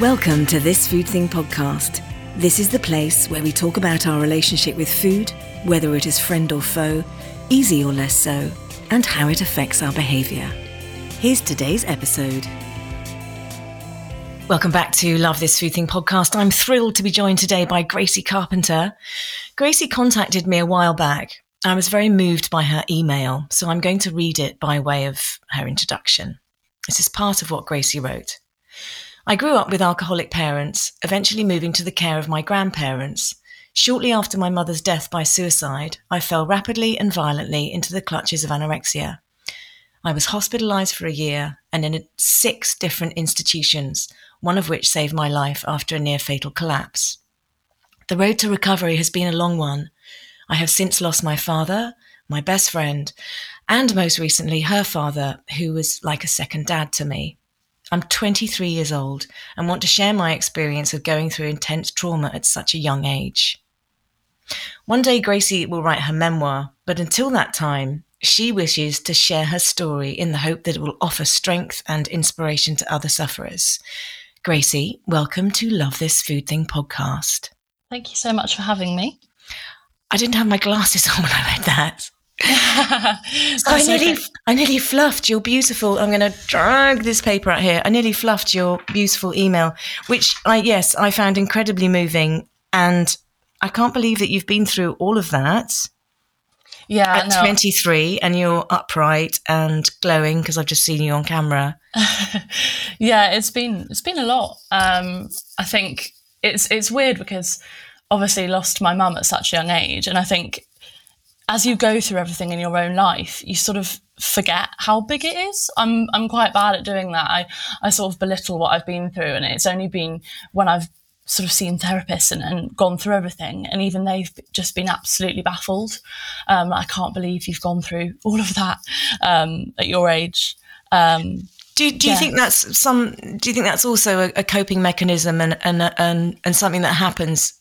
Welcome to This Food Thing podcast. This is the place where we talk about our relationship with food, whether it is friend or foe, easy or less so, and how it affects our behaviour. Here's today's episode. Welcome back to Love This Food Thing podcast. I'm thrilled to be joined today by Gracie Carpenter. Gracie contacted me a while back. I was very moved by her email, so I'm going to read it by way of her introduction. This is part of what Gracie wrote. I grew up with alcoholic parents, eventually moving to the care of my grandparents. Shortly after my mother's death by suicide, I fell rapidly and violently into the clutches of anorexia. I was hospitalized for a year and in six different institutions, one of which saved my life after a near fatal collapse. The road to recovery has been a long one. I have since lost my father, my best friend, and most recently her father, who was like a second dad to me. I'm 23 years old and want to share my experience of going through intense trauma at such a young age. One day, Gracie will write her memoir, but until that time, she wishes to share her story in the hope that it will offer strength and inspiration to other sufferers. Gracie, welcome to Love This Food Thing podcast. Thank you so much for having me. I didn't have my glasses on when I read that. I nearly, okay. I nearly fluffed your beautiful. I'm going to drag this paper out here. I nearly fluffed your beautiful email, which I yes, I found incredibly moving, and I can't believe that you've been through all of that. Yeah, at no. 23, and you're upright and glowing because I've just seen you on camera. yeah, it's been it's been a lot. Um, I think it's it's weird because obviously lost my mum at such a young age, and I think as you go through everything in your own life, you sort of forget how big it is. I'm I'm quite bad at doing that. I I sort of belittle what I've been through, and it's only been when I've sort of seen therapists and, and gone through everything, and even they've just been absolutely baffled. Um, I can't believe you've gone through all of that um, at your age. Um, do, do you yeah. think that's some? Do you think that's also a, a coping mechanism and, and and and something that happens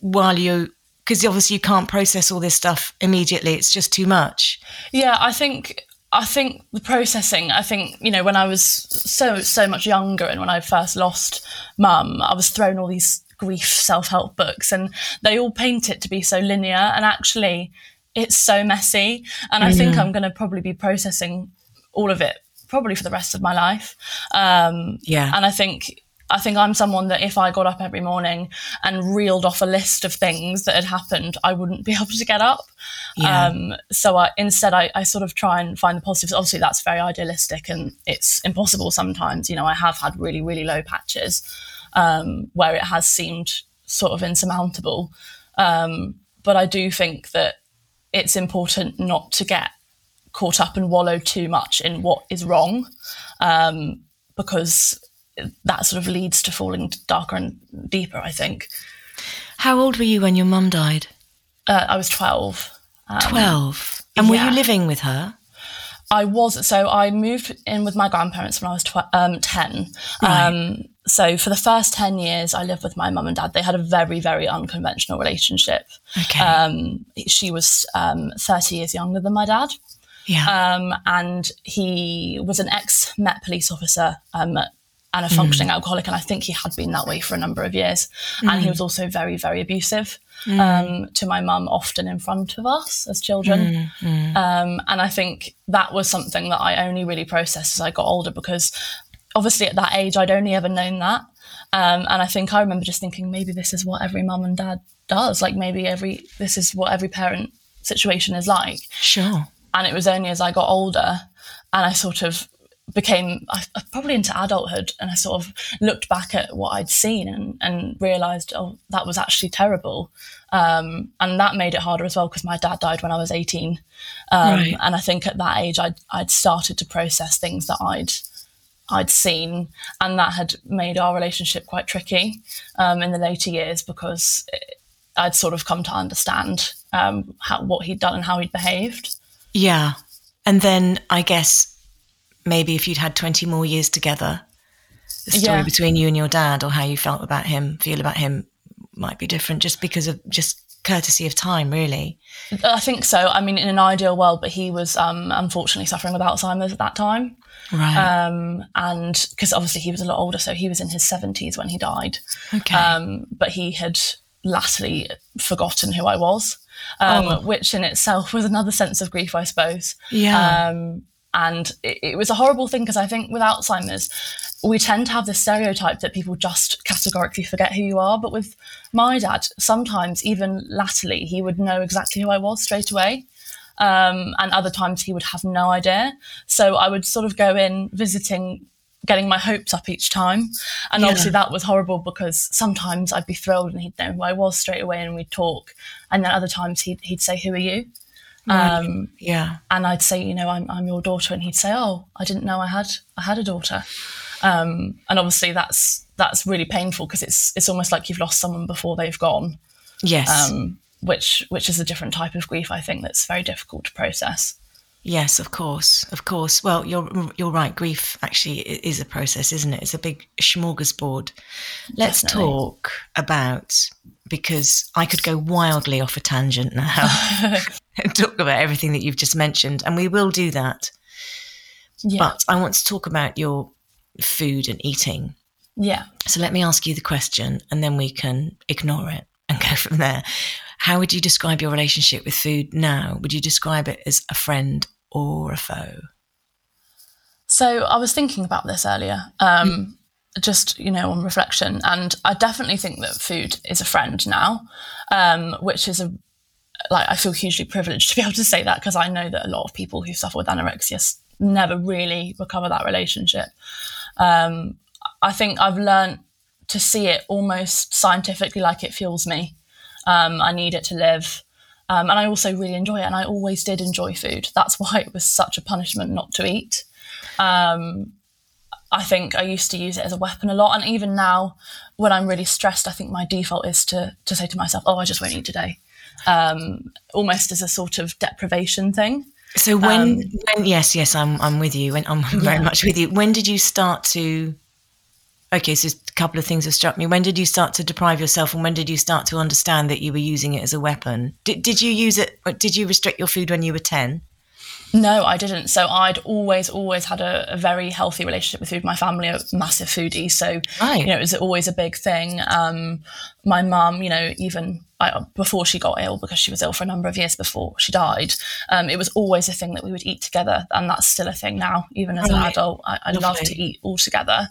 while you because obviously you can't process all this stuff immediately. It's just too much. Yeah, I think I think the processing. I think you know when I was so so much younger and when I first lost mum, I was thrown all these grief self help books, and they all paint it to be so linear, and actually it's so messy. And I mm. think I'm going to probably be processing all of it probably for the rest of my life. Um, yeah, and I think I think I'm someone that if I got up every morning and reeled off a list of things that had happened, I wouldn't be able to get up. Yeah. Um, so I, instead, I, I, sort of try and find the positives. Obviously, that's very idealistic and it's impossible sometimes. You know, I have had really, really low patches um, where it has seemed sort of insurmountable. Um, but I do think that it's important not to get caught up and wallow too much in what is wrong um, because that sort of leads to falling darker and deeper, I think. How old were you when your mum died? Uh, I was 12. Um, 12? And were yeah. you living with her? I was. So I moved in with my grandparents when I was tw- um, 10. Right. Um, so for the first 10 years, I lived with my mum and dad. They had a very, very unconventional relationship. Okay. Um, she was um, 30 years younger than my dad. Yeah. Um, and he was an ex Met police officer um, and a functioning mm. alcoholic. And I think he had been that way for a number of years. Mm. And he mm. was also very, very abusive mm. um, to my mum, often in front of us as children. Mm, mm. Um, and I think that was something that I only really processed as I got older because obviously at that age, I'd only ever known that. Um, and I think I remember just thinking maybe this is what every mum and dad does. Like maybe every, this is what every parent situation is like. Sure. And it was only as I got older and I sort of became I, probably into adulthood and I sort of looked back at what I'd seen and, and realized, oh, that was actually terrible. Um, and that made it harder as well because my dad died when I was 18. Um, right. And I think at that age, I'd, I'd started to process things that I'd, I'd seen, and that had made our relationship quite tricky um, in the later years because it, I'd sort of come to understand um, how, what he'd done and how he'd behaved. Yeah. And then I guess maybe if you'd had 20 more years together, the story yeah. between you and your dad or how you felt about him, feel about him might be different just because of just courtesy of time, really. I think so. I mean, in an ideal world, but he was um, unfortunately suffering with Alzheimer's at that time. Right. Um, and because obviously he was a lot older, so he was in his 70s when he died. Okay. Um, but he had latterly forgotten who I was, um, Oh. which in itself was another sense of grief, I suppose. yeah. Um, and it, it was a horrible thing because I think with Alzheimer's, we tend to have this stereotype that people just categorically forget who you are. But with my dad, sometimes even latterly, he would know exactly who I was straight away. Um, and other times he would have no idea. So I would sort of go in visiting, getting my hopes up each time. And Yeah. obviously that was horrible because sometimes I'd be thrilled and he'd know who I was straight away and we'd talk. And then other times he'd, he'd say, Who are you? Um, yeah. and I'd say, you know, I'm, I'm your daughter, and he'd say, oh, I didn't know I had I had a daughter, um, and obviously that's that's really painful because it's it's almost like you've lost someone before they've gone, Yes. um, which which is a different type of grief I think that's very difficult to process. Yes, of course, of course. Well, you're you're right. Grief actually is a process, isn't it? It's a big smorgasbord. Let's Definitely. talk about because I could go wildly off a tangent now and talk about everything that you've just mentioned, and we will do that. Yeah, But I want to talk about your food and eating. yeah. So let me ask you the question, and then we can ignore it and go from there. How would you describe your relationship with food now? Would you describe it as a friend or a foe? So I was thinking about this earlier, um, just you know, on reflection, and I definitely think that food is a friend now, um, which is a like I feel hugely privileged to be able to say that because I know that a lot of people who suffer with anorexia never really recover that relationship. Um, I think I've learned to see it almost scientifically like it fuels me. Um, I need it to live. Um, and I also really enjoy it. And I always did enjoy food. That's why it was such a punishment not to eat. Um, I think I used to use it as a weapon a lot. And even now, when I'm really stressed, I think my default is to, to say to myself, oh, I just won't eat today. Um, almost as a sort of deprivation thing. So when, when yes, yes, I'm I'm with you. When, I'm very Yeah. much with you. When did you start to? Okay, so a couple of things have struck me. When did you start to deprive yourself, and when did you start to understand that you were using it as a weapon? Did Did you use it? Did you restrict your food when you were ten? No, I didn't. So I'd always, always had a, a very healthy relationship with food. My family are massive foodies, so Right. you know it was always a big thing. Um, my mum, you know, even Before she got ill, because she was ill for a number of years before she died, um, it was always a thing that we would eat together, and that's still a thing now. Even as an Right. adult, I, I love to eat all together.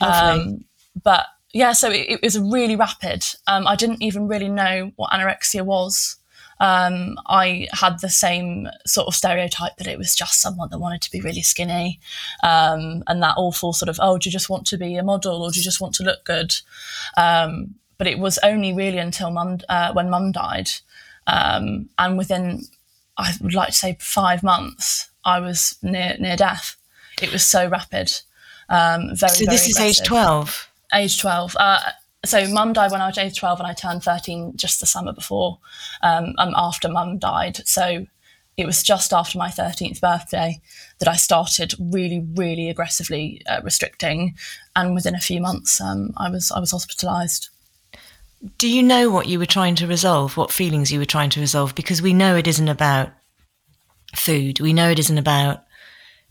Um, but yeah, so it, it was really rapid. Um, I didn't even really know what anorexia was. Um, I had the same sort of stereotype that it was just someone that wanted to be really skinny, um, and that awful sort of oh, do you just want to be a model or do you just want to look good? Um, but it was only really until mum uh, when mum died, um, and within I would like to say five months, I was near near death. It was so rapid. Um, very, So this is age twelve. Age 12. Uh, so mum died when I was age 12 and I turned 13 just the summer before, um, um, after mum died. So it was just after my 13th birthday that I started really, really aggressively uh, restricting. And within a few months, um, I was I was hospitalised. Do you know what you were trying to resolve? What feelings you were trying to resolve? Because we know it isn't about food. We know it isn't about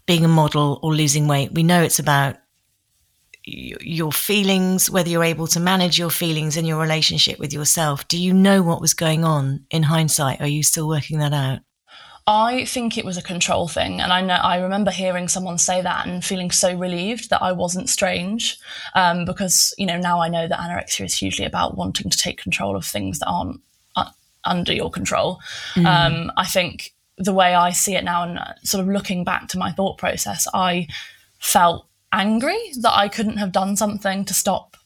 being a model or losing weight. We know it's about your feelings, whether you're able to manage your feelings and your relationship with yourself. Do you know what was going on in hindsight? Are you still working that out? I think it was a control thing, and I know I remember hearing someone say that and feeling so relieved that I wasn't strange, um, because you know now I know that anorexia is hugely about wanting to take control of things that aren't uh, under your control. Um, I think the way I see it now, and uh, sort of looking back to my thought process, I felt angry that I couldn't have done something to stop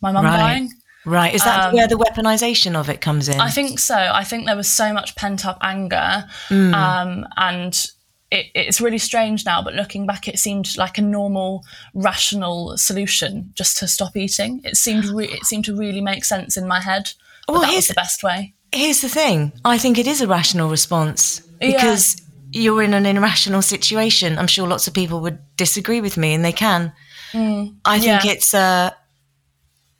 my mum Right. dying. Right. Is that where the weaponization of it comes in? I think so. I think there was so much pent up anger, um, and it, it's really strange now. But looking back, it seemed like a normal, rational solution just to stop eating. It seemed re- it seemed to really make sense in my head. That Well, that here's- was the best way. Here's the thing I think it is a rational response because you're in an irrational situation. I'm sure lots of people would disagree with me, and they can. I think yeah. it's uh,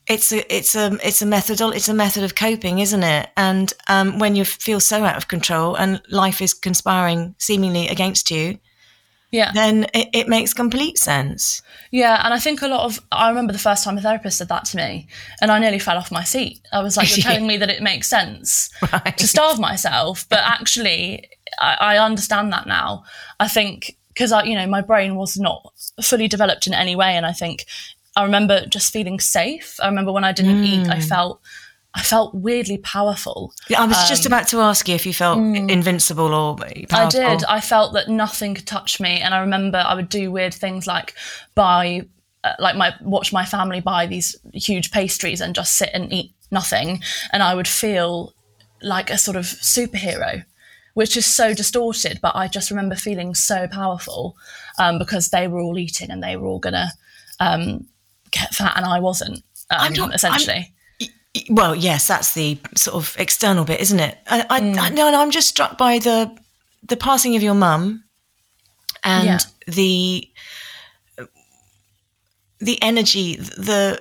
it's a it's a it's a method it's a method of coping isn't it? And um, when you feel so out of control and life is conspiring seemingly against you yeah. then it, it makes complete sense. Yeah and i think a lot of i remember the first time a therapist said that to me and i nearly fell off my seat. I was like you're telling me that it makes sense right. to starve myself but actually I, I understand that now. I think because I, you know, my brain was not fully developed in any way, and I think I remember just feeling safe. I remember when I didn't mm. eat, I mm. felt I felt weirdly powerful. Yeah, I was um, just about to ask you if you felt mm, invincible or powerful. I did. I felt that nothing could touch me, and I remember I would do weird things like buy, uh, like my watch my family buy these huge pastries and just sit and eat nothing, and I would feel like a sort of superhero, which is so distorted. But I just remember feeling so powerful um, because they were all eating and they were all gonna. Um, get fat and I wasn't, um, not, essentially. I'm, well, yes, that's the sort of external bit, isn't it? I, I, mm. I no, I'm just struck by the the passing of your mum and yeah. the the energy, the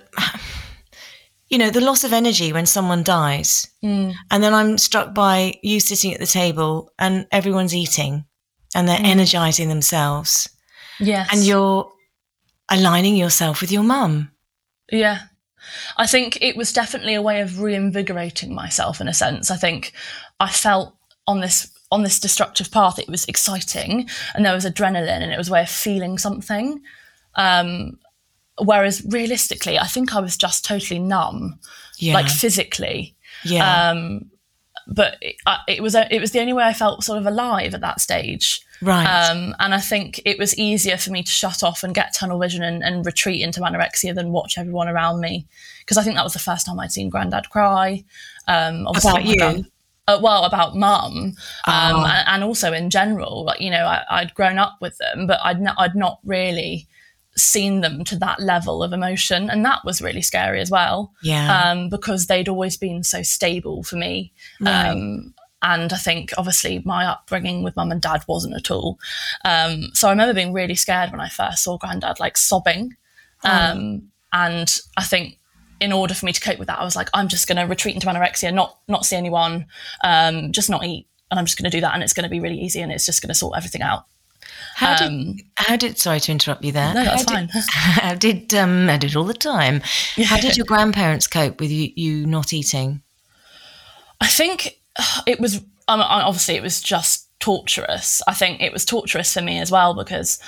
you know, the loss of energy when someone dies. Mm. And then I'm struck by you sitting at the table and everyone's eating and they're mm. energizing themselves. Yes. And you're aligning yourself with your mum. Yeah. I think it was definitely a way of reinvigorating myself in a sense. I think I felt on this on this destructive path it was exciting and there was adrenaline and it was a way of feeling something. Um, whereas realistically, I think I was just totally numb, yeah. like physically. Yeah. Um, but it, it was it was the only way I felt sort of alive at that stage. Right. Um, and I think it was easier for me to shut off and get tunnel vision and, and retreat into anorexia than watch everyone around me. Because I think that was the first time I'd seen Grandad cry. Um, about you? uh, well, about mum, um, oh. and, and, also in general. Like you know, I, would grown up with them, but I'd not, I'd not really seen them to that level of emotion, and that was really scary as well. Yeah, um, because they'd always been so stable for me. Right. Um, and I think obviously my upbringing with mum and dad wasn't at all. Um, so I remember being really scared when I first saw granddad like sobbing. Oh. Um, and I think in order for me to cope with that, I was like, I'm just going to retreat into anorexia, not not see anyone, um, just not eat, and I'm just going to do that, and it's going to be really easy, and it's just going to sort everything out. How did, um, how did sorry to interrupt you there? No, that's how fine. Did, how did um, I did all the time? Yeah. How did your grandparents cope with you, you not eating? I think it was um, obviously it was just torturous. I think it was torturous for me as well because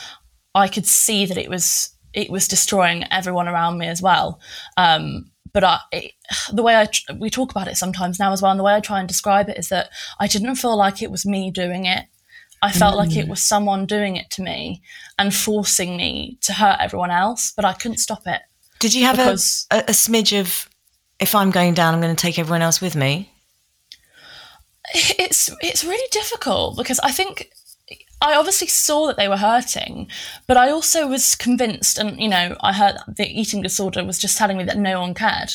I could see that it was it was destroying everyone around me as well. Um, but I, it, the way I we talk about it sometimes now as well, and the way I try and describe it is that I didn't feel like it was me doing it. I felt mm. like it mm. was someone doing it to me and forcing me to hurt everyone else, but I couldn't stop it. Did you have a, a, a smidge of, if I'm going down, I'm going to take everyone else with me? It's it's really difficult because I think I obviously saw that they were hurting, but I also was convinced, and you know, I heard the eating disorder was just telling me that no one cared.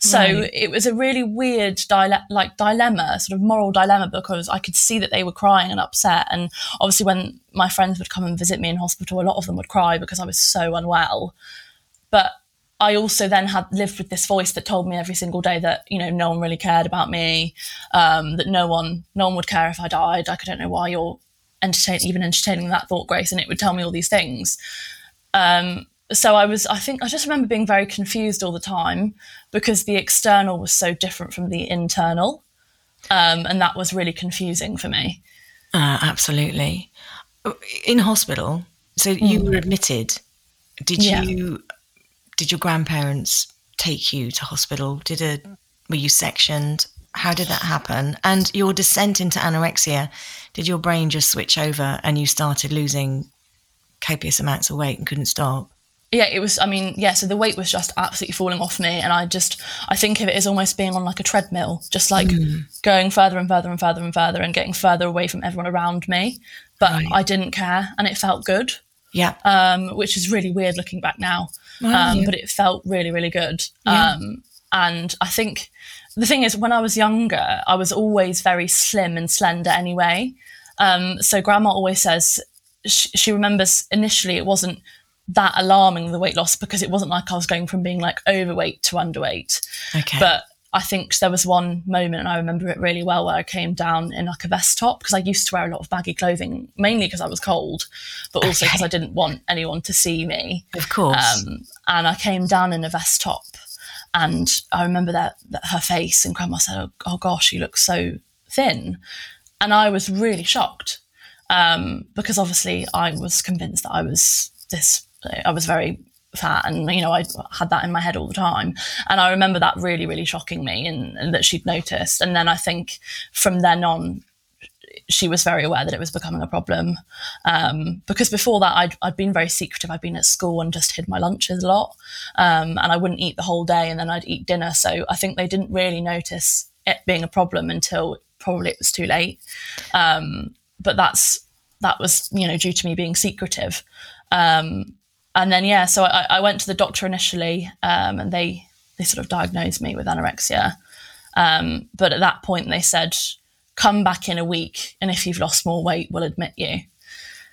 So right. it was a really weird dile- like dilemma, sort of moral dilemma, because I could see that they were crying and upset. And obviously, when my friends would come and visit me in hospital, a lot of them would cry because I was so unwell. But I also then had lived with this voice that told me every single day that you know no one really cared about me, um, that no one no one would care if I died. Like I don't know why you're entertaining even entertaining that thought, Grace, and it would tell me all these things. Um, so I was, I think, I just remember being very confused all the time because the external was so different from the internal, um, and that was really confusing for me. Uh, absolutely. In hospital, so you mm. were admitted. Did yeah. you did your grandparents take you to hospital? Did a were you sectioned? How did that happen? And your descent into anorexia, did your brain just switch over and you started losing copious amounts of weight and couldn't stop? yeah it was i mean yeah so the weight was just absolutely falling off me and i just i think of it as almost being on like a treadmill just like mm. going further and further and further and further and getting further away from everyone around me but right. i didn't care and it felt good yeah um, which is really weird looking back now um, but it felt really, really good. Yeah. Um, and I think the thing is, when I was younger, I was always very slim and slender anyway. Um, so grandma always says she, she remembers initially it wasn't that alarming the weight loss because it wasn't like I was going from being like overweight to underweight. Okay. But I think there was one moment, and I remember it really well, where I came down in like a vest top because I used to wear a lot of baggy clothing, mainly because I was cold, but also because Okay. I didn't want anyone to see me. of course. Um, and I came down in a vest top, and I remember that, that her face, and Grandma said, "Oh, oh gosh, you look so thin," and I was really shocked um, because obviously I was convinced that I was this, I was very fat, and you know I had that in my head all the time, and I remember that really, really shocking me, and, and that she'd noticed, and then I think from then on she was very aware that it was becoming a problem. Um, because before that, I'd, I'd been very secretive. I'd been at school and just hid my lunches a lot. Um, and I wouldn't eat the whole day and then I'd eat dinner. So I think they didn't really notice it being a problem until probably it was too late. Um, but that's, that was, you know, due to me being secretive. Um, and then, yeah, so I, I went to the doctor initially um, and they, they sort of diagnosed me with anorexia. Um, but at that point, they said, come back in a week, and if you've lost more weight, we'll admit you,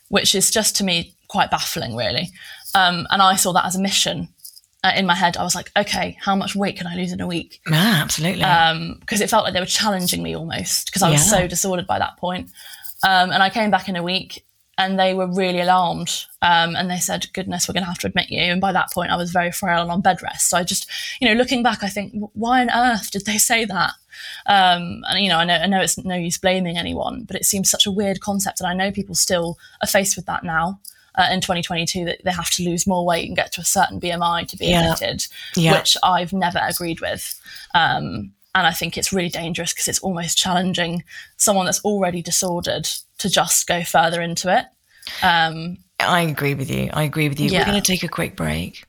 which is just to me quite baffling, really. Um, and I saw that as a mission. Uh, in my head, I was like, okay, how much weight can I lose in a week? yeah, absolutely. because it felt like they were challenging me almost because I was Yeah. so disordered by that point. Um, and I came back in a week and they were really alarmed. Um, and they said, goodness, we're going to have to admit you. And by that point, I was very frail and on bed rest. So I just, you know, looking back, I think, why on earth did they say that? Um, and, you know, I know, I know it's no use blaming anyone, but it seems such a weird concept. And I know people still are faced with that now. Uh, in 2022, that they have to lose more weight and get to a certain BMI to be Yeah. admitted, Yeah. which I've never agreed with. Um, and I think it's really dangerous because it's almost challenging someone that's already disordered to just go further into it. Um, I agree with you. I agree with you. We're going to take a quick break.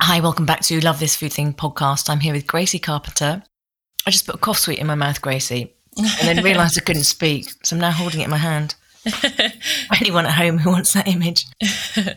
Hi, welcome back to Love This Food Thing podcast. I'm here with Gracie Carpenter. I just put a cough sweet in my mouth, Gracie, and then realised I couldn't speak, so I'm now holding it in my hand. Anyone at home who wants that image.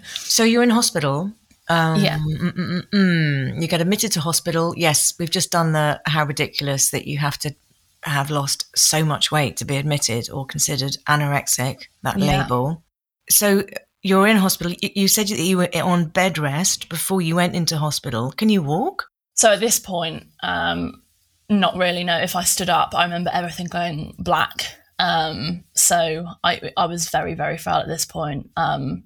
so you're in hospital. Um, Yeah. mm, mm, mm. You get admitted to hospital. Yes, we've just done the how ridiculous that you have to have lost so much weight to be admitted or considered anorexic, that Yeah. label. So you're in hospital. You said that you were on bed rest before you went into hospital. Can you walk? so at this point, um, not really. No, if I stood up, I remember everything going black. Um, so I, I was very, very frail at this point. Um,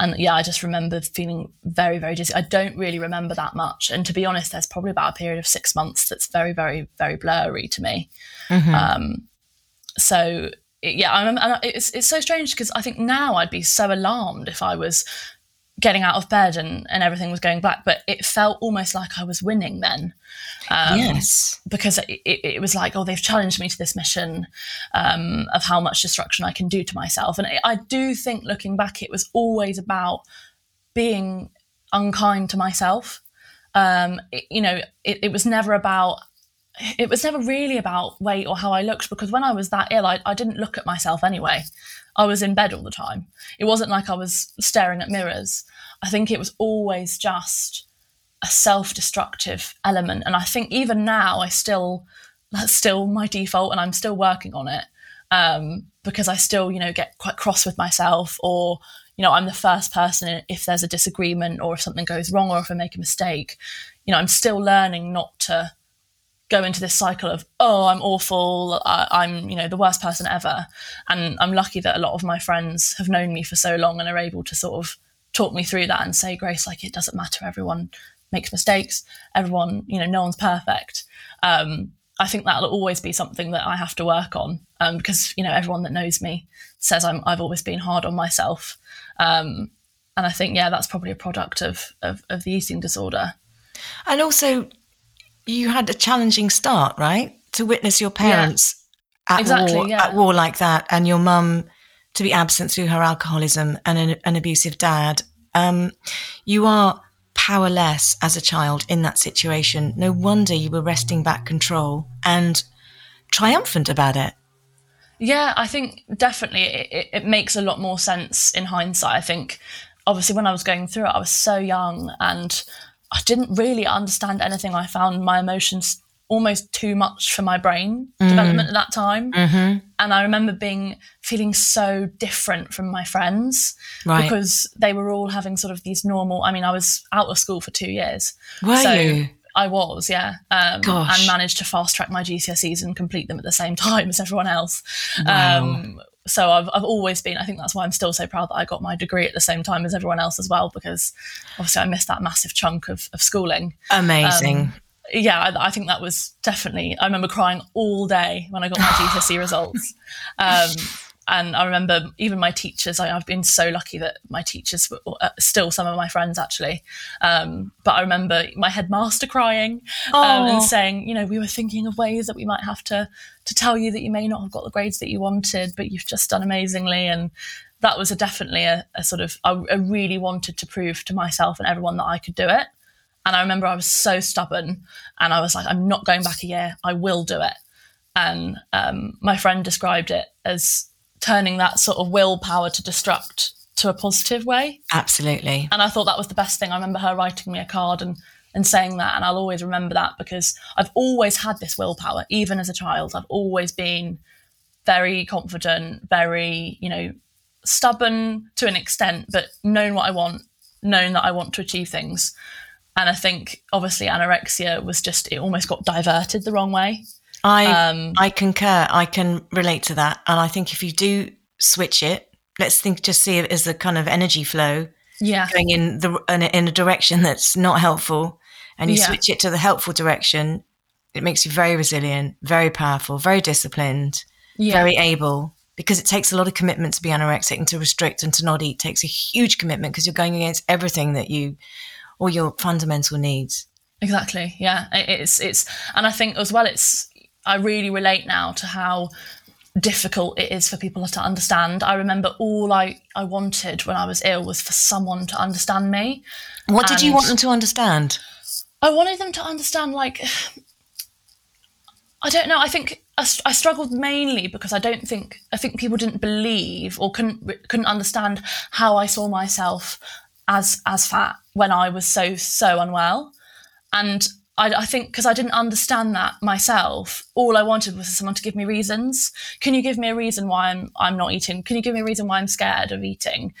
and yeah, I just remember feeling very, very dizzy. I don't really remember that much. And to be honest, there's probably about a period of six months that's very, very, very blurry to me. Um, so yeah, I remember, and it's it's so strange because I think now I'd be so alarmed if I was getting out of bed and and everything was going black, but it felt almost like I was winning then. Um, yes. because it, it, was like, oh, they've challenged me to this mission um, of how much destruction I can do to myself. And I do think, looking back, it was always about being unkind to myself. Um, it- you know, it, it was never about. It was never really about weight or how I looked because when I was that ill, I, I didn't look at myself anyway. I was in bed all the time. It wasn't like I was staring at mirrors. I think it was always just a self-destructive element and i think even now i still that's still my default and i'm still working on it um, because i still you know get quite cross with myself or you know i'm the first person if there's a disagreement or if something goes wrong or if i make a mistake you know i'm still learning not to go into this cycle of oh i'm awful I, i'm you know the worst person ever. And i'm lucky that a lot of my friends have known me for so long and are able to sort of talk me through that and say grace like it doesn't matter. Everyone makes mistakes. Everyone you know no one's perfect. Um, i think that'll always be something that i have to work on um, because you know everyone that knows me says I'm, i've always been hard on myself. Um, and i think yeah that's probably a product of, of, of the eating disorder. And also, you had a challenging start, right? To witness your parents at Exactly, war, yeah. at war like that, and your mum to be absent through her alcoholism and an, an abusive dad. Um, you are powerless as a child in that situation. No wonder you were wresting back control and triumphant about it. Yeah, I think definitely it, it, it makes a lot more sense in hindsight. I think obviously when I was going through it, I was so young and I didn't really understand anything. I found my emotions almost too much for my brain mm. development at that time. Mm-hmm. And I remember being feeling so different from my friends right. because they were all having sort of these normal. I mean, I was out of school for two years. Were so you? I was, yeah, um, and managed to fast track my GCSEs and complete them at the same time as everyone else. Wow. Um, so I've, I've always been i think that's why i'm still so proud that i got my degree at the same time as everyone else as well because obviously i missed that massive chunk of, of schooling. Amazing. Um, yeah I, I, think that was definitely i remember crying all day when i got my gcse results. Um, and I remember even my teachers. I, have been so lucky that my teachers were uh, still some of my friends actually. Um, but I remember my headmaster crying um, and saying, you know, we were thinking of ways that we might have to to tell you that you may not have got the grades that you wanted, but you've just done amazingly. And that was a, definitely a, a sort of I, I really wanted to prove to myself and everyone that I could do it. And I remember I was so stubborn, and I was like, I'm not going back a year. I will do it. And um, my friend described it as turning that sort of willpower to destruct to a positive way. Absolutely. And I thought that was the best thing. I remember her writing me a card and and saying that and I'll always remember that because I've always had this willpower even as a child. I've always been very confident, very, you know, stubborn to an extent, but known what I want, known that I want to achieve things. And I think obviously anorexia was just it almost got diverted the wrong way. I um, I concur. I can relate to that, and I think if you do switch it, let's think just see it as a kind of energy flow, yeah, going in the in a, in a direction that's not helpful, and you yeah. switch it to the helpful direction. It makes you very resilient, very powerful, very disciplined, yeah. very able. Because it takes a lot of commitment to be anorexic and to restrict and to not eat it takes a huge commitment because you're going against everything that you, all your fundamental needs. Exactly. Yeah. It's it's and I think as well it's I really relate now to how difficult it is for people to understand. I remember all I, I wanted when I was ill was for someone to understand me. What did you want them to understand? I wanted them to understand, like, I don't know. I think I, I, struggled mainly because I don't think I think people didn't believe or couldn't couldn't understand how I saw myself as as fat when I was so so unwell, and I, I think because I didn't understand that myself, all I wanted was someone to give me reasons. Can you give me a reason why I'm I'm not eating? Can you give me a reason why I'm scared of eating?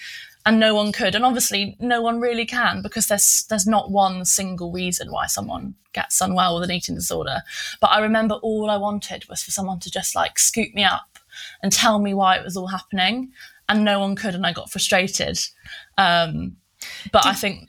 And no one could, and obviously no one really can because there's there's not one single reason why someone gets unwell with an eating disorder. But I remember all I wanted was for someone to just like scoop me up and tell me why it was all happening, and no one could, and I got frustrated. Um, but Did, I think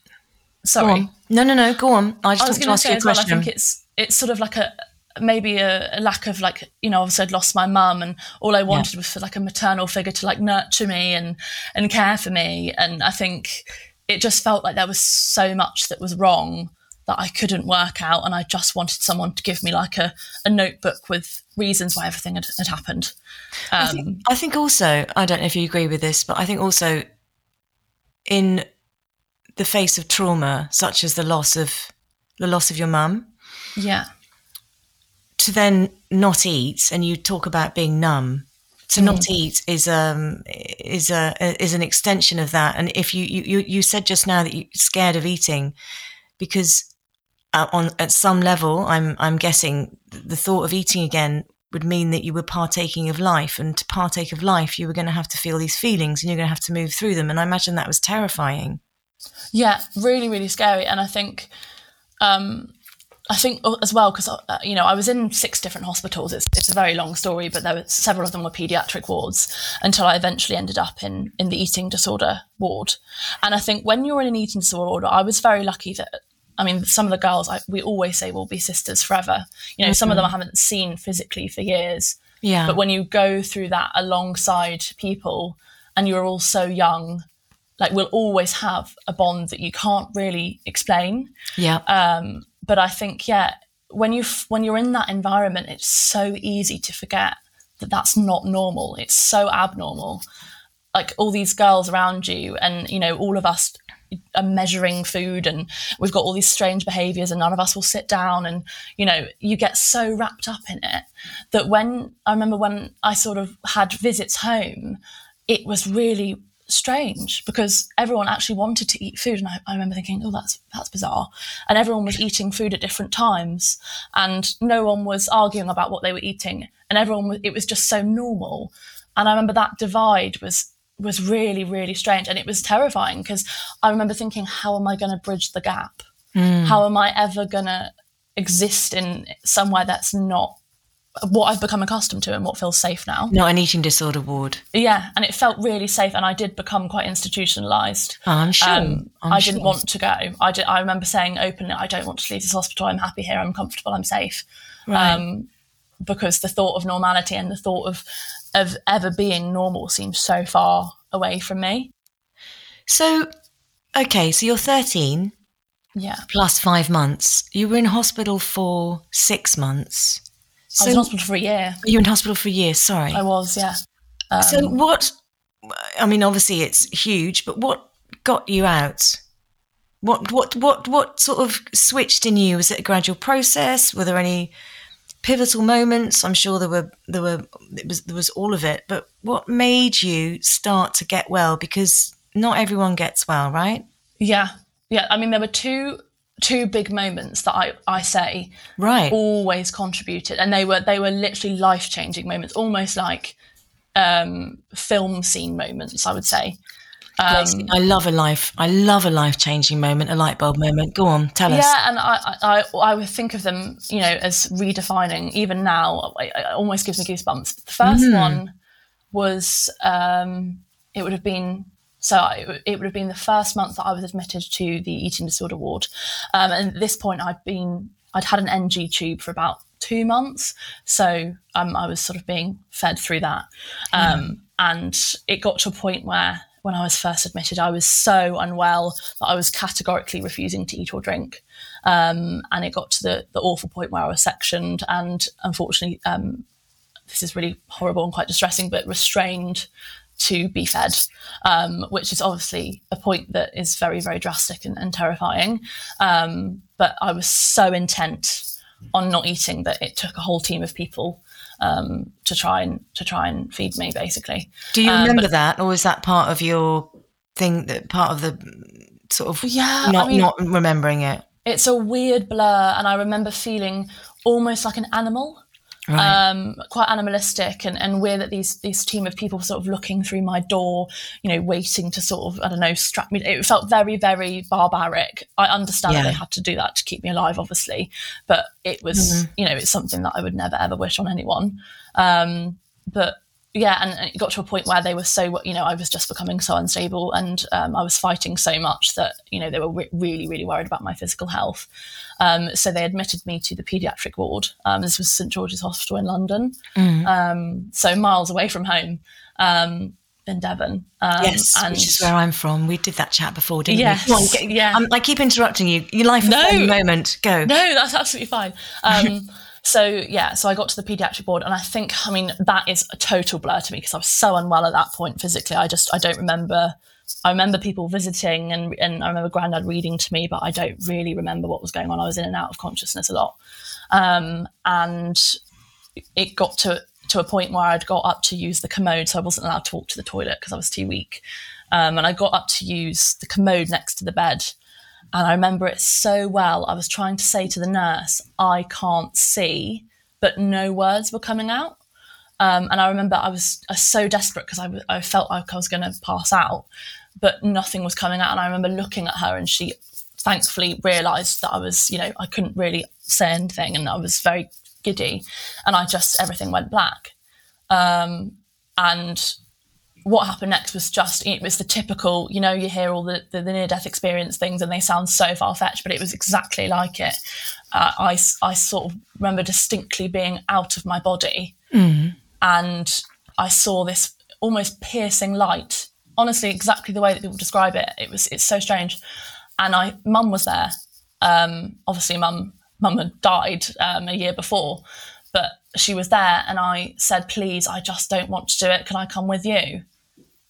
Sorry. No, no, no. Go on. I just I was going to ask say as well. I think it's it's sort of like a maybe a, a, lack of like you know obviously I'd lost my mum and all I wanted yeah. was for like a maternal figure to like nurture me and and care for me and I think it just felt like there was so much that was wrong that I couldn't work out and I just wanted someone to give me like a, a notebook with reasons why everything had, had happened. Um, I, think, I think also I don't know if you agree with this but I think also in the face of trauma, such as the loss of the loss of your mum. Yeah. To then not eat, and you talk about being numb. To mm. not eat is um is a is an extension of that. And if you you you said just now that you're scared of eating, because uh, on at some level, I'm I'm guessing the thought of eating again would mean that you were partaking of life, and to partake of life, you were going to have to feel these feelings, and you're going to have to move through them. And I imagine that was terrifying. Yeah, really, really scary. And I think, um, I think as well because uh, you know I was in six different hospitals. It's it's a very long story, but there were several of them were paediatric wards until I eventually ended up in in the eating disorder ward. And I think when you're in an eating disorder, I was very lucky that I mean, some of the girls I, we always say will be sisters forever. You know, mm-hmm. some of them I mm-hmm. haven't seen physically for years. Yeah. But when you go through that alongside people and you're all so young like we'll always have a bond that you can't really explain. Yeah. Um, but I think yeah, when you when you're in that environment, it's so easy to forget that that's not normal. It's so abnormal. Like all these girls around you, and you know, all of us are measuring food, and we've got all these strange behaviors, and none of us will sit down. And you know, you get so wrapped up in it that when I remember when I sort of had visits home, it was really strange because everyone actually wanted to eat food, and I, I remember thinking, "Oh, that's that's bizarre." And everyone was eating food at different times, and no one was arguing about what they were eating, and everyone was, it was just so normal. And I remember that divide was was really really strange, and it was terrifying because I remember thinking, "How am I going to bridge the gap? Mm. How am I ever going to exist in somewhere that's not what I've become accustomed to and what feels safe now. Not an eating disorder ward. Yeah, and it felt really safe, and I did become quite institutionalized. Oh, I'm sure. Um, I'm I didn't want to go. I did, I remember saying openly, "I don't want to leave this hospital. I'm happy here. I'm comfortable. I'm safe." Right. Um, because the thought of normality and the thought of of ever being normal seems so far away from me. So, okay, so you're 13. Yeah. Plus five months. You were in hospital for six months. So, I was in hospital for a year. You were in hospital for a year, sorry. I was, yeah. Um, so what, I mean, obviously it's huge, but what got you out? What, what, what, what sort of switched in you? Was it a gradual process? Were there any pivotal moments? I'm sure there were, there were, it was, there was all of it, but what made you start to get well? Because not everyone gets well, right? Yeah. Yeah. I mean, there were two two big moments that I, I say right. always contributed. And they were they were literally life changing moments almost like um, film scene moments I would say. Um, I love a life I love a life changing moment a light bulb moment. Go on tell yeah, us. Yeah and I, I I would think of them you know as redefining even now it, it almost gives me goosebumps. The 1st mm. one was um, it would have been so it would have been the first month that I was admitted to the eating disorder ward. Um, and at this point, I'd been I'd had an NG tube for about two months, so um, I was sort of being fed through that. Um, mm. And it got to a point where, when I was first admitted, I was so unwell that I was categorically refusing to eat or drink. Um, and it got to the, the awful point where I was sectioned, and unfortunately, um, this is really horrible and quite distressing, but restrained to be fed, um, which is obviously a point that is very, very drastic and, and terrifying. Um, but I was so intent on not eating that it took a whole team of people um, to try and to try and feed me, basically. Do you um, remember but, that, or is that part of your thing? That part of the sort of yeah, not I mean, not remembering it. It's a weird blur, and I remember feeling almost like an animal Right. Um, quite animalistic and, and weird that these these team of people sort of looking through my door, you know, waiting to sort of I don't know strap me. It felt very very barbaric. I understand yeah. that they had to do that to keep me alive, obviously, but it was mm-hmm. you know it's something that I would never ever wish on anyone. Um, but yeah, and it got to a point where they were so, you know, I was just becoming so unstable and um, I was fighting so much that, you know, they were re- really, really worried about my physical health. Um, so they admitted me to the paediatric ward. Um, this was St George's Hospital in London, mm. so miles away from home um, in Devon. Um, yes, and which is where I'm from. We did that chat before, didn't yes, we? Get, yeah. I keep interrupting you. Your life no. moment. Go. No, that's absolutely fine. Um, So yeah, so I got to the pediatric ward, and I think, I mean, that is a total blur to me because I was so unwell at that point physically. I just I don't remember. I remember people visiting, and and I remember Grandad reading to me, but I don't really remember what was going on. I was in and out of consciousness a lot, um, and it got to to a point where I'd got up to use the commode, so I wasn't allowed to walk to the toilet because I was too weak. Um, and I got up to use the commode next to the bed, and I remember it so well. I was trying to say to the nurse, I can't see, but no words were coming out. Um, and I remember I was, I was so desperate because I, felt like I was going to pass out, but nothing was coming out. And I remember looking at her and she thankfully realized that I was, you know, I couldn't really say anything and I was very giddy. And I just, everything went black. Um, and what happened next was just it was the typical you know you hear all the, the, the near death experience things and they sound so far fetched but it was exactly like it uh, I, I sort of remember distinctly being out of my body mm. and I saw this almost piercing light honestly exactly the way that people describe it it was it's so strange and I mum was there um, obviously mum mum had died um, a year before but she was there and I said, please, I just don't want to do it. Can I come with you?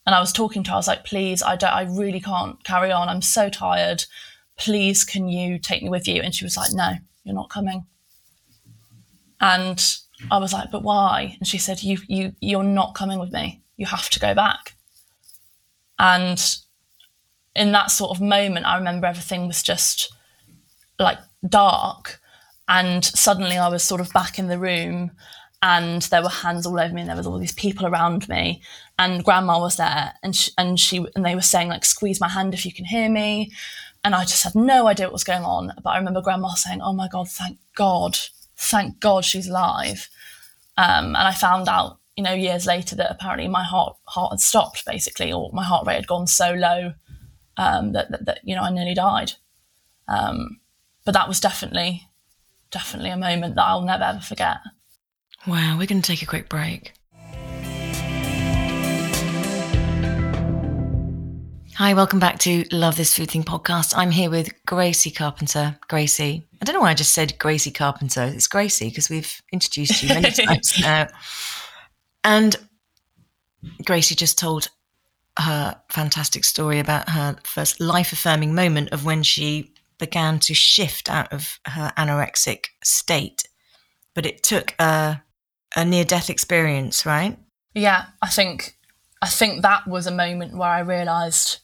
And I was talking to her, I was like, please, I don't, I really can't carry on. I'm so tired. Please, can you take me with you? And she was like, no, you're not coming. And I was like, but why? And she said, you, you, you're not coming with me. You have to go back. and in that sort of moment, I remember everything was just like dark. And suddenly I was sort of back in the room and there were hands all over me and there was all these people around me and grandma was there and she, and she and they were saying like squeeze my hand if you can hear me and I just had no idea what was going on but I remember grandma saying oh my god thank god thank god she's alive um, and I found out you know years later that apparently my heart heart had stopped basically or my heart rate had gone so low um, that, that, that, you know I nearly died. Um, but that was definitely definitely a moment that I'll never ever forget. Wow, we're going to take a quick break. Hi, welcome back to Love This Food Thing podcast. I'm here with Gracie Carpenter. Gracie, I don't know why I just said Gracie Carpenter. It's Gracie because we've introduced you many times now. And Gracie just told her fantastic story about her first life affirming moment of when she began to shift out of her anorexic state. But it took a, a near death experience, right? Yeah, I think I think that was a moment where I realized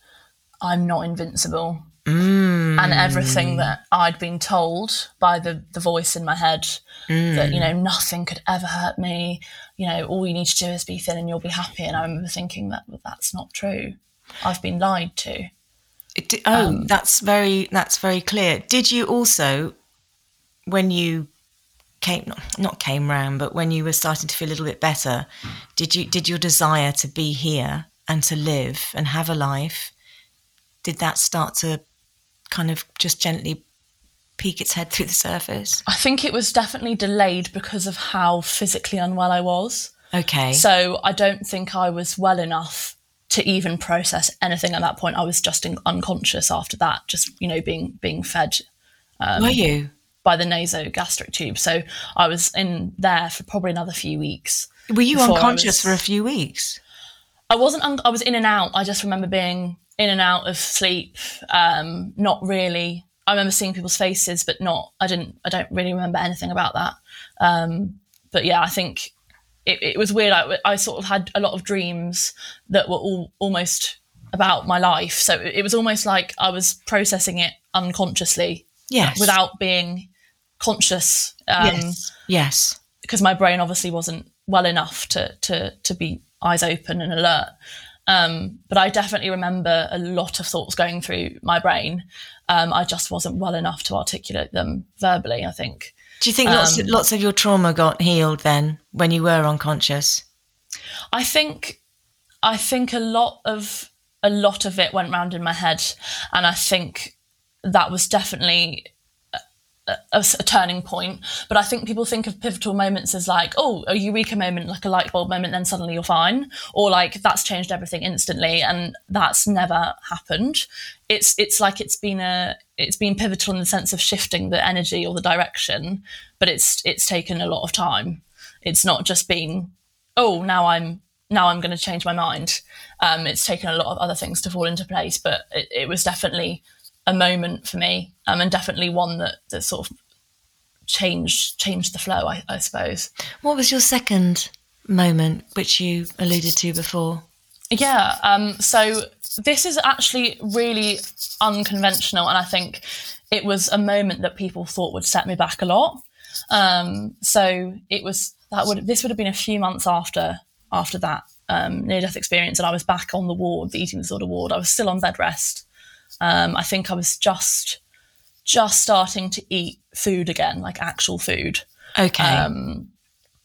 I'm not invincible. Mm. And everything that I'd been told by the, the voice in my head Mm. that, you know, nothing could ever hurt me, you know, all you need to do is be thin and you'll be happy. And I remember thinking that well, that's not true. I've been lied to. It, oh, Um, that's very that's very clear. Did you also, when you came not, not came round, but when you were starting to feel a little bit better, did you did your desire to be here and to live and have a life, did that start to kind of just gently peek its head through the surface? I think it was definitely delayed because of how physically unwell I was. Okay. So I don't think I was well enough to even process anything at that point. I was just in, unconscious after that, just you know being being fed um, were you? By the nasogastric tube. So I was in there for probably another few weeks. Were you unconscious was- for a few weeks? I wasn't. Un- I was in and out. I just remember being in and out of sleep. Um, not really. I remember seeing people's faces, but not. I didn't. I don't really remember anything about that. Um, but yeah, I think it, it was weird. I, I sort of had a lot of dreams that were all almost about my life. So it, it was almost like I was processing it unconsciously Yes. without being conscious. Um, yes. Yes. because my brain obviously wasn't well enough to to to be eyes open and alert. Um, but I definitely remember a lot of thoughts going through my brain. Um, I just wasn't well enough to articulate them verbally. I think. Do you think lots Um, lots of your trauma got healed then when you were unconscious? I think I think a lot of a lot of it went round in my head, and I think that was definitely a, a, turning point. But I think people think of pivotal moments as like, oh, a eureka moment, like a light bulb moment, then suddenly you're fine, or like that's changed everything instantly, and that's never happened. It's it's like it's been a it's been pivotal in the sense of shifting the energy or the direction, but it's it's taken a lot of time. It's not just been oh now i'm now i'm going to change my mind um, it's taken a lot of other things to fall into place but it, it was definitely a moment for me um, and definitely one that, that sort of changed changed the flow I, I suppose What was your second moment, which you alluded to before? Yeah. Um, so this is actually really unconventional, and I think it was a moment that people thought would set me back a lot. Um, so it was that would this would have been a few months after after that um, near death experience, and I was back on the ward, the eating disorder ward. I was still on bed rest. Um, I think I was just just starting to eat food again, like actual food. Okay. Um,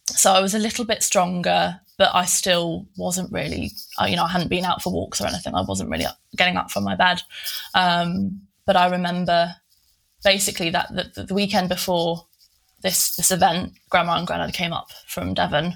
so I was a little bit stronger, but I still wasn't really, you know, I hadn't been out for walks or anything. I wasn't really getting up from my bed. Um, but I remember basically that the, the weekend before this this event, Grandma and Grandad came up from Devon,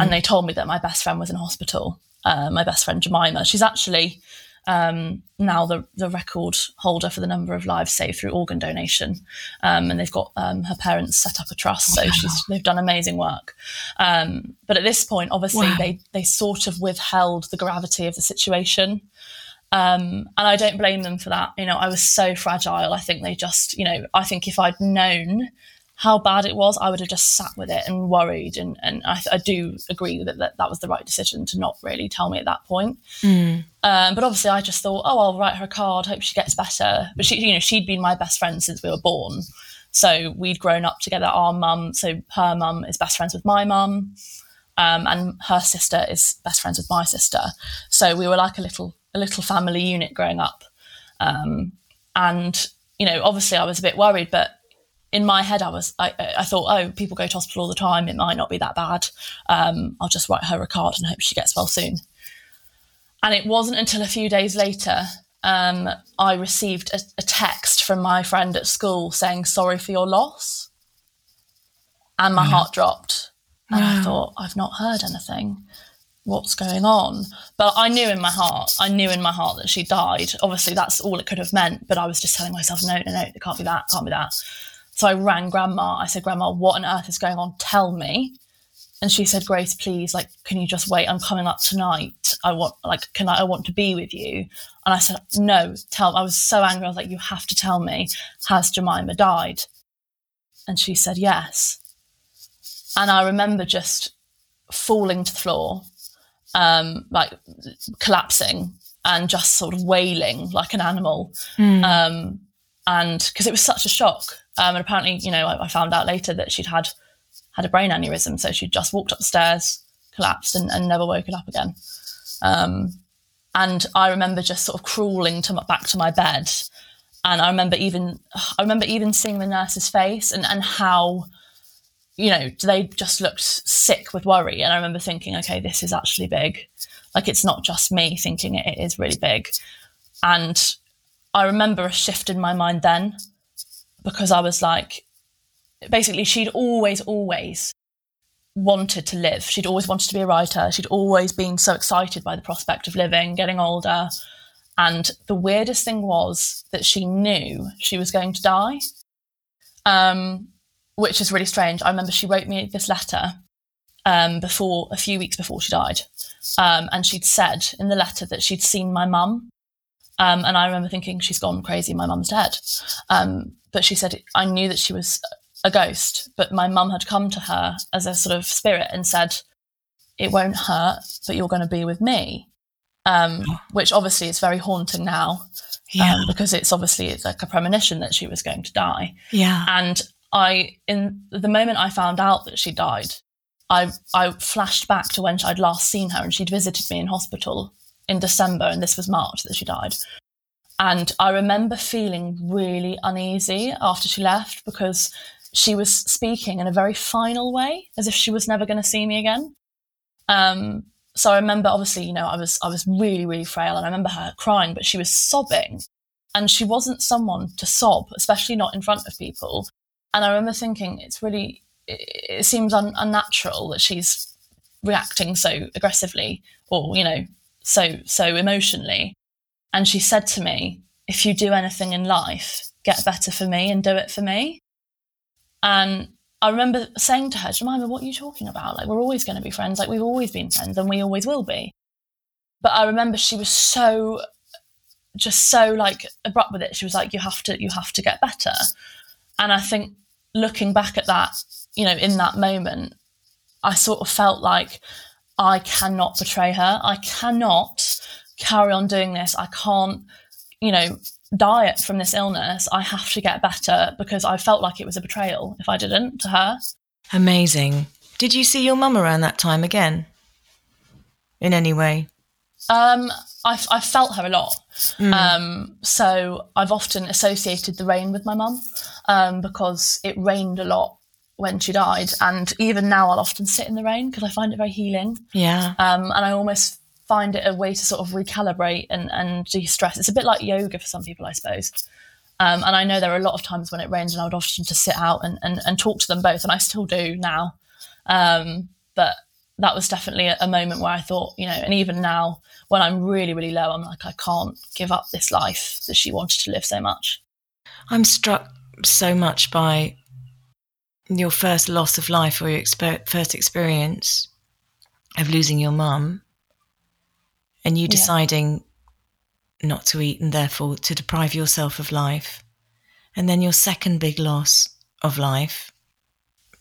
and they told me that my best friend was in hospital. Uh, my best friend Jemima, she's actually um, now the, the record holder for the number of lives saved through organ donation. Um, and they've got um, her parents set up a trust, so she's, they've done amazing work. Um, but at this point, obviously, Wow. they they sort of withheld the gravity of the situation. Um, and I don't blame them for that. You know, I was so fragile. I think they just, you know, I think if I'd known how bad it was, I would have just sat with it and worried. And, and I, I do agree that, that that was the right decision to not really tell me at that point. Mm. Um, but obviously, I just thought, oh, I'll write her a card, hope she gets better. But she, you know, she'd been my best friend since we were born. So we'd grown up together. Our mum, so her mum is best friends with my mum. Um, and her sister is best friends with my sister. So we were like a little a little family unit growing up. Um, and you know, obviously, I was a bit worried, but in my head, I was I, I thought, oh, people go to hospital all the time. It might not be that bad. Um, I'll just write her a card and hope she gets well soon. And it wasn't until a few days later um, I received a, a text from my friend at school saying sorry for your loss, and my heart dropped. And I thought, I've not heard anything. What's going on? But I knew in my heart, I knew in my heart that she died. Obviously, that's all it could have meant. But I was just telling myself, no, no, no, it can't be that, can't be that. So I rang grandma. I said, Grandma, what on earth is going on? Tell me. And she said, Grace, please, like, can you just wait? I'm coming up tonight. I want, like, can I, I want to be with you. And I said, no, tell, I was so angry. I was like, you have to tell me, has Jemima died? And she said, yes. And I remember just falling to the floor, um, like collapsing and just sort of wailing like an animal. Mm. Um, and because it was such a shock. Um, and apparently, you know, I, I, found out later that she'd had had a brain aneurysm, so she'd just walked up the stairs, collapsed, and, and never woken up again. Um, and I remember just sort of crawling to my, back to my bed, and I remember even I remember even seeing the nurse's face and and how you know, they just looked sick with worry. And I remember thinking, okay, this is actually big. Like it's not just me thinking it, it is really big. And I remember a shift in my mind then because I was like, basically, she'd always, always wanted to live. She'd always wanted to be a writer. She'd always been so excited by the prospect of living, getting older. And the weirdest thing was that she knew she was going to die. Um, which is really strange. I remember she wrote me this letter um, before a few weeks before she died, um, and she'd said in the letter that she'd seen my mum, um, and I remember thinking she's gone crazy. My mum's dead, um, but she said I knew that she was a ghost, but my mum had come to her as a sort of spirit and said, "It won't hurt, but you're going to be with me," um, which obviously is very haunting now. Yeah. Um, because it's obviously it's like a premonition that she was going to die. Yeah. And I, in the moment I found out that she died, I, I flashed back to when I'd last seen her and she'd visited me in hospital in December, and this was March that she died. And I remember feeling really uneasy after she left because she was speaking in a very final way, as if she was never going to see me again. Um, so I remember, obviously, you know, I was I was really really frail, and I remember her crying, but she was sobbing, and she wasn't someone to sob, especially not in front of people. And I remember thinking, it's really, it, it seems un, unnatural that she's reacting so aggressively or, you know, so, so emotionally. And she said to me, if you do anything in life, get better for me and do it for me. And I remember saying to her, Jemima, what are you talking about? Like, we're always going to be friends. Like, we've always been friends and we always will be. But I remember she was so, just so like abrupt with it. She was like, you have to, you have to get better. And I think looking back at that, you know, in that moment, I sort of felt like I cannot betray her. I cannot carry on doing this. I can't, you know, diet from this illness. I have to get better because I felt like it was a betrayal if I didn't to her. Amazing. Did you see your mum around that time again? In any way? Um, I, I felt her a lot. Mm. Um, so I've often associated the rain with my mum um, because it rained a lot when she died. And even now, I'll often sit in the rain because I find it very healing. Yeah. Um, and I almost find it a way to sort of recalibrate and, and de stress. It's a bit like yoga for some people, I suppose. Um, and I know there are a lot of times when it rains, and I would often just sit out and, and, and talk to them both, and I still do now. Um, but that was definitely a, a, moment where I thought, you know, and even now when I'm really, really low, I'm like, I can't give up this life that she wanted to live so much. I'm struck so much by your first loss of life or your exper- first experience of losing your mum and you deciding yeah. not to eat and therefore to deprive yourself of life. And then your second big loss of life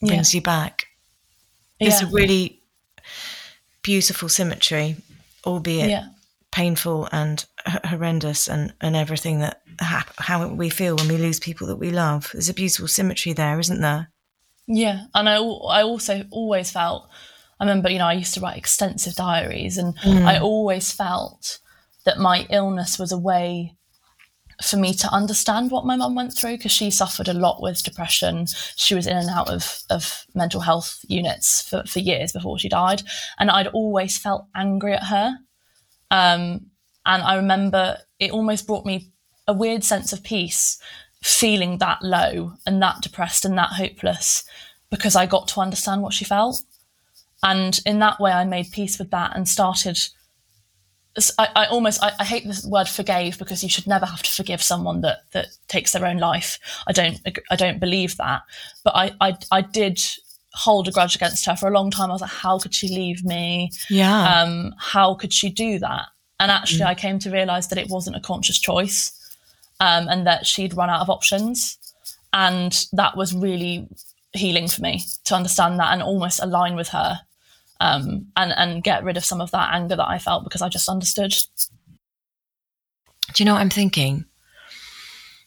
brings yeah. you back. It's yeah. a really beautiful symmetry, albeit painful and horrendous, and and everything that how we feel when we lose people that we love. There's a beautiful symmetry there, isn't there? Yeah, and I I also always felt. I remember, you know, I used to write extensive diaries, and mm. I always felt that my illness was a way for me to understand what my mum went through because she suffered a lot with depression. She was in and out of, of mental health units for, for years before she died. And I'd always felt angry at her. Um, and I remember it almost brought me a weird sense of peace feeling that low and that depressed and that hopeless because I got to understand what she felt. And in that way, I made peace with that and started I, I almost I, I, hate the word forgave because you should never have to forgive someone that that takes their own life. I don't I don't believe that, but I I, I did hold a grudge against her for a long time. I was like, how could she leave me? Yeah. Um, how could she do that? And actually, mm. I came to realize that it wasn't a conscious choice, um, and that she'd run out of options, and that was really healing for me to understand that and almost align with her um, and and get rid of some of that anger that I felt because I just understood. Do you know what I'm thinking?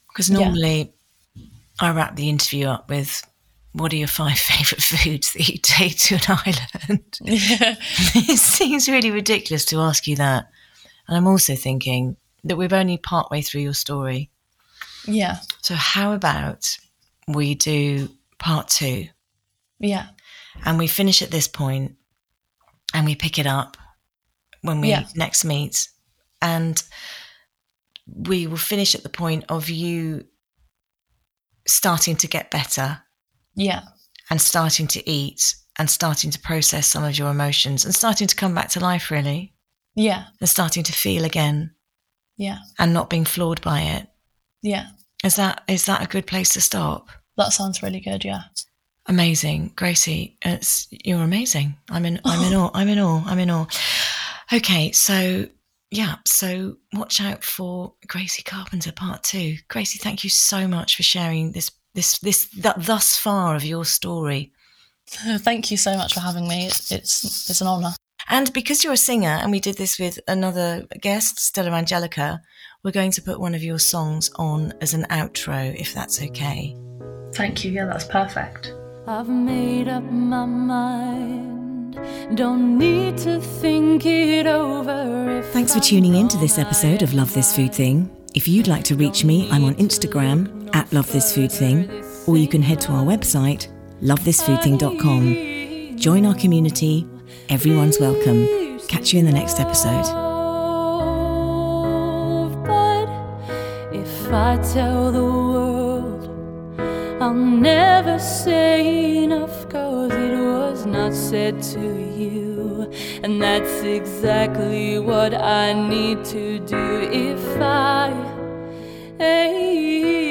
Because normally yeah. I wrap the interview up with what are your five favourite foods that you take to an island? Yeah. it seems really ridiculous to ask you that. And I'm also thinking that we're only partway through your story. Yeah. So how about we do part two? Yeah. And we finish at this point and we pick it up when we yeah. next meet. And we will finish at the point of you starting to get better. Yeah. And starting to eat and starting to process some of your emotions and starting to come back to life, really. Yeah. And starting to feel again. Yeah. And not being floored by it. Yeah. Is that is that a good place to stop? That sounds really good, yeah amazing, Gracie. It's you're amazing. I'm in. I'm in oh. awe. I'm in awe. I'm in awe. Okay, so yeah, so watch out for Gracie Carpenter Part Two. Gracie, thank you so much for sharing this this this that thus far of your story. Thank you so much for having me. It's it's, it's an honour. And because you're a singer, and we did this with another guest, Stella Angelica, we're going to put one of your songs on as an outro, if that's okay. Thank you. Yeah, that's perfect. I've made up my mind. Don't need to think it over. Thanks for tuning in to this episode of Love This Food Thing. If you'd like to reach me, I'm on Instagram at Love This Food Thing, or you can head to our website, lovethisfoodthing.com. Join our community. Everyone's welcome. Catch you in the next episode. But if I tell the I'll never say enough cause it was not said to you. And that's exactly what I need to do if I hey,